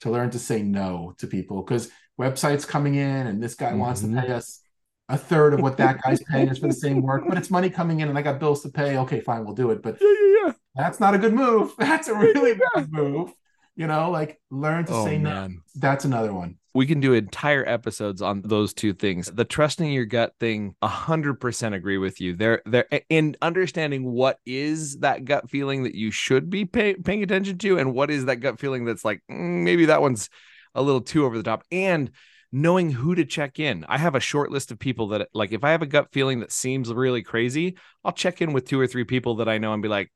to learn to say no to people because websites coming in and this guy mm-hmm. wants to mm-hmm. pay us a third of what that guy's paying us for the same work, but it's money coming in and I got bills to pay. Okay, fine, we'll do it. But yeah, yeah, yeah. that's not a good move. That's a really bad move. You know, like learn to oh, say man. no. That's another one. We can do entire episodes on those two things. The trusting your gut thing, a hundred percent agree with you. There, there, in understanding what is that gut feeling that you should be pay, paying attention to, and what is that gut feeling that's like mm, maybe that one's a little too over the top, and knowing who to check in. I have a short list of people that like if I have a gut feeling that seems really crazy, I'll check in with two or three people that I know and be like,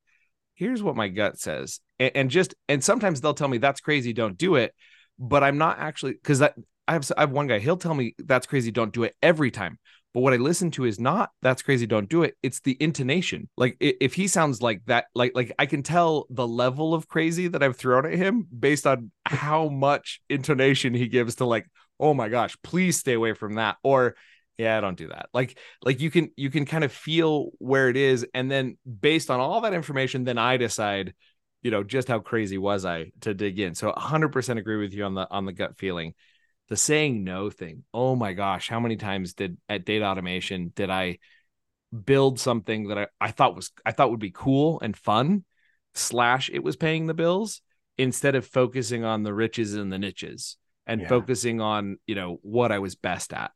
here's what my gut says. And, and just and sometimes they'll tell me that's crazy, don't do it but I'm not actually because that I have I have one guy. He'll tell me that's crazy. Don't do it every time. But what I listen to is not that's crazy. Don't do it. It's the intonation. Like if he sounds like that, like like I can tell the level of crazy that I've thrown at him based on how much intonation he gives to like, oh my gosh, please stay away from that. Or yeah, I don't do that. Like like you can you can kind of feel where it is, and then based on all that information, then I decide you know just how crazy was i to dig in so 100% agree with you on the on the gut feeling the saying no thing oh my gosh how many times did at data automation did i build something that I, I thought was i thought would be cool and fun slash it was paying the bills instead of focusing on the riches and the niches and yeah. focusing on you know what i was best at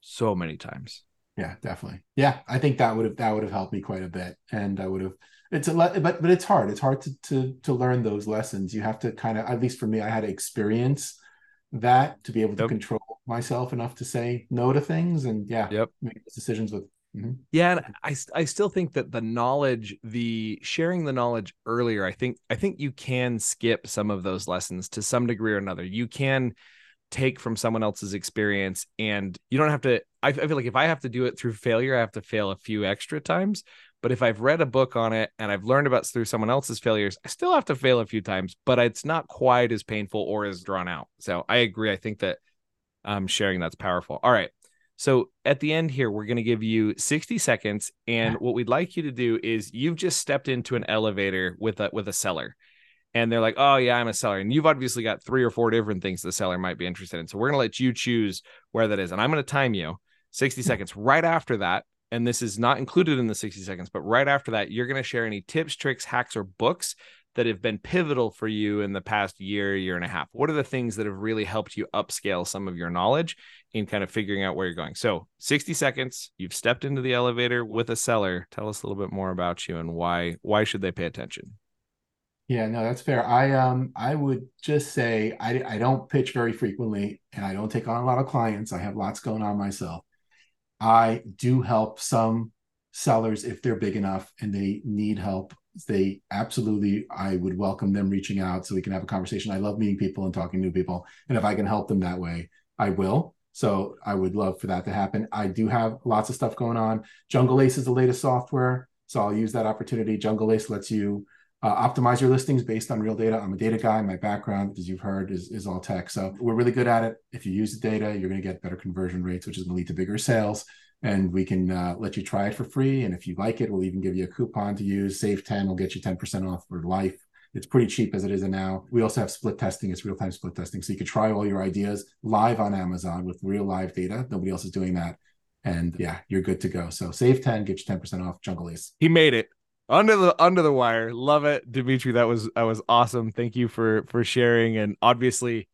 so many times. Yeah definitely. Yeah i think that would have that would have helped me quite a bit. And i would have it's a le- but but it's hard. It's hard to to to learn those lessons. You have to kind of at least for me i had to experience that to be able to yep. control myself enough to say no to things. And yeah yep. make decisions with mm-hmm. yeah and i i still think that the knowledge the sharing the knowledge earlier i think i think you can skip some of those lessons to some degree or another. You can take from someone else's experience and you don't have to I, I feel like if i have to do it through failure i have to fail a few extra times But if I've read a book on it and I've learned about through someone else's failures, I still have to fail a few times, but it's not quite as painful or as drawn out. So I agree. I think that um, sharing that's powerful. All right. So at the end here, we're going to give you 60 seconds. And what we'd like you to do is you've just stepped into an elevator with a with a seller. And they're like, oh yeah, I'm a seller. And you've obviously got three or four different things the seller might be interested in. So we're gonna let you choose where that is. And I'm gonna time you 60 hmm. seconds. Right after that, and this is not included in the 60 seconds, but right after that, you're going to share any tips, tricks, hacks, or books that have been pivotal for you in the past year, year and a half. What are the things that have really helped you upscale some of your knowledge in kind of figuring out where you're going? So, 60 seconds, you've stepped into the elevator with a seller. Tell us a little bit more about you and why why should they pay attention? Yeah, no, that's fair. I um I would just say I I don't pitch very frequently and I don't take on a lot of clients. I have lots going on myself. I do help some sellers if they're big enough and they need help. They absolutely, I would welcome them reaching out so we can have a conversation. I love meeting people and talking to people. And if I can help them that way, I will. So I would love for that to happen. I do have lots of stuff going on. Jungle Ace is the latest software. So I'll use that opportunity. Jungle Ace lets you uh, optimize your listings based on real data. I'm a data guy. My background, as you've heard, is, is all tech. So we're really good at it. If you use the data, you're going to get better conversion rates, which is going to lead to bigger sales. And we can uh, let you try it for free. And if you like it, we'll even give you a coupon to use. Save 10 will get you 10% off for life. It's pretty cheap as it is now. We also have split testing. It's real time split testing. So you can try all your ideas live on Amazon with real live data. Nobody else is doing that. And yeah, you're good to go. So save 10, get you 10% off Jungle Ace. He made it under the under the wire. Love it dimitri. That was that was awesome. Thank you for for sharing. And obviously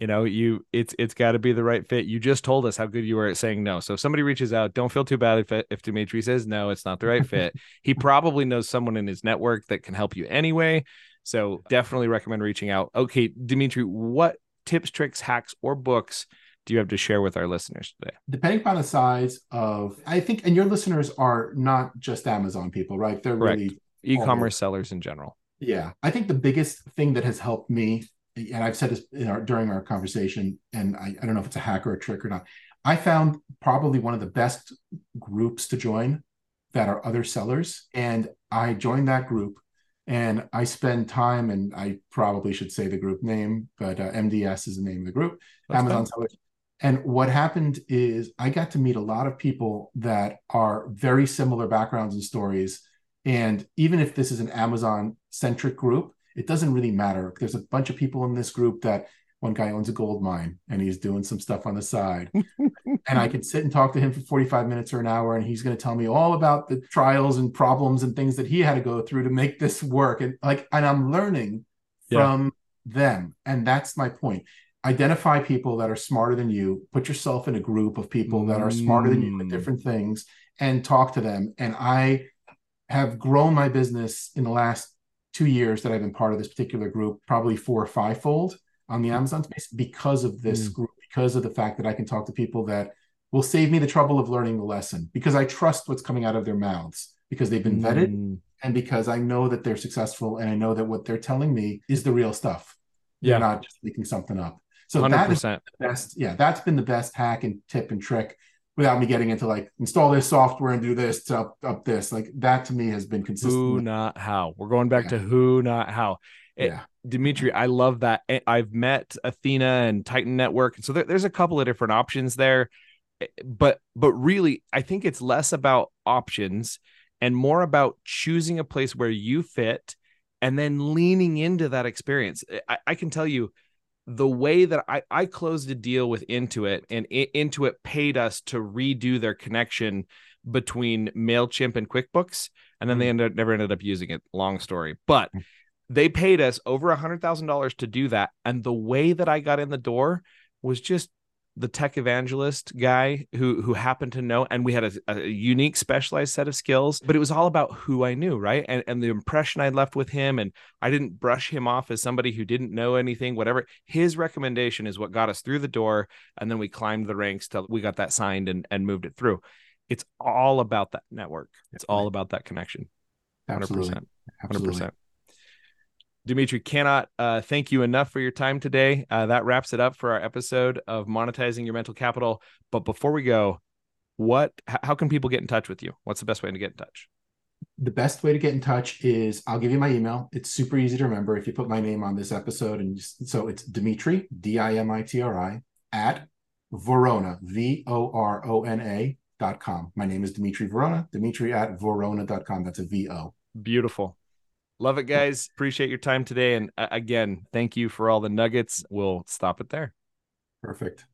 you know you it's it's got to be the right fit. You just told us how good you were at saying no. So if somebody reaches out don't feel too bad if if dimitri says no it's not the right fit. He probably knows someone in his network that can help you anyway. So definitely recommend reaching out. Okay dimitri what tips tricks hacks or books do you have to share with our listeners today? Depending upon the size of, I think, and your listeners are not just Amazon people, right? They're Correct. really e-commerce sellers in general. Yeah, I think the biggest thing that has helped me, and I've said this our, during our conversation, and I, I don't know if it's a hack or a trick or not. I found probably one of the best groups to join that are other sellers, and I joined that group and I spend time, and I probably should say the group name, but uh, MDS is the name of the group, That's Amazon Sellers and what happened is I got to meet a lot of people that are very similar backgrounds and stories. And even if this is an Amazon centric group, it doesn't really matter. There's a bunch of people in this group that one guy owns a gold mine and he's doing some stuff on the side. and I could sit and talk to him for 45 minutes or an hour, and he's going to tell me all about the trials and problems and things that he had to go through to make this work. And like, and I'm learning yeah. from them. And that's my point identify people that are smarter than you put yourself in a group of people that are smarter than you with mm. different things and talk to them and i have grown my business in the last two years that i've been part of this particular group probably four or five fold on the amazon space because of this mm. group because of the fact that i can talk to people that will save me the trouble of learning the lesson because i trust what's coming out of their mouths because they've been vetted mm. and because i know that they're successful and i know that what they're telling me is the real stuff yeah. They're not just making something up. So 100%. that is the best. Yeah, that's been the best hack and tip and trick without me getting into like install this software and do this to up, up this. Like that to me has been consistent. Who, not how. We're going back yeah. to who, not how. It, yeah. Dimitri, I love that. I've met Athena and Titan Network. So there, there's a couple of different options there. Eh, but but really, I think it's less about options and more about choosing a place where you fit and then leaning into that experience. I, I can tell you the way that I, I closed a deal with Intuit and Intuit paid us to redo their connection between MailChimp and QuickBooks. And then they ended, never ended up using it. Long story. But mm. they paid us over a hundred thousand dollars to do that. And the way that I got in the door was just the tech evangelist guy who who happened to know and we had a, a, unique specialized set of skills but it was all about who i knew right? And, and the impression i left with him and i didn't brush him off as somebody who didn't know anything whatever. His recommendation is what got us through the door and then we climbed the ranks till we got that signed and, and moved it through. It's all about that network. It's all about that connection. 100% Absolutely. 100% Dimitri, cannot uh, thank you enough for your time today. Uh, that wraps it up for our episode of monetizing your mental capital. But before we go, what? How can people get in touch with you? What's the best way to get in touch? the best way to get in touch is I'll give you my email. It's super easy to remember if you put my name on this episode. And just, so it's Dimitri, D I M I T R I, at Vorona, V O R O N A dot com. My name is Dimitri Vorona, Dimitri at Vorona dot com. That's a V O. Beautiful. Love it, guys. Appreciate your time today. And uh, again, thank you for all the nuggets. We'll stop it there. Perfect.